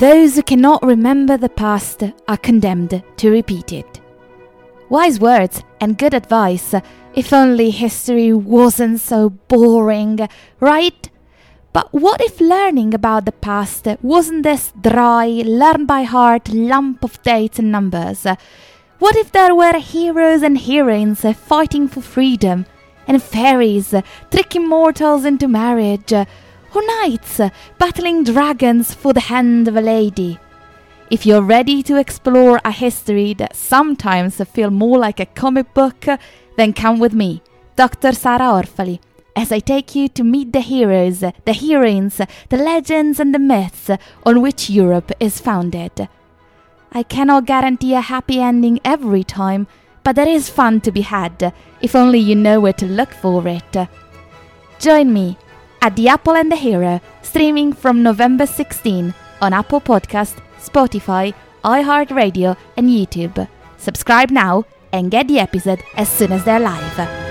Those who cannot remember the past are condemned to repeat it. Wise words and good advice, if only history wasn't so boring, right? But what if learning about the past wasn't this dry, learn by heart lump of dates and numbers? What if there were heroes and heroines fighting for freedom, and fairies tricking mortals into marriage, or knights battling dragons for the hand of a lady? If you're ready to explore a history that sometimes feels more like a comic book, then come with me, Dr. Sara Orfali as I take you to meet the heroes, the heroines, the legends, and the myths on which Europe is founded. I cannot guarantee a happy ending every time, but there is fun to be had, if only you know where to look for it. Join me at The Apple and the Hero, streaming from November 16 on Apple Podcast, Spotify, iHeartRadio, and YouTube. Subscribe now and get the episode as soon as they're live.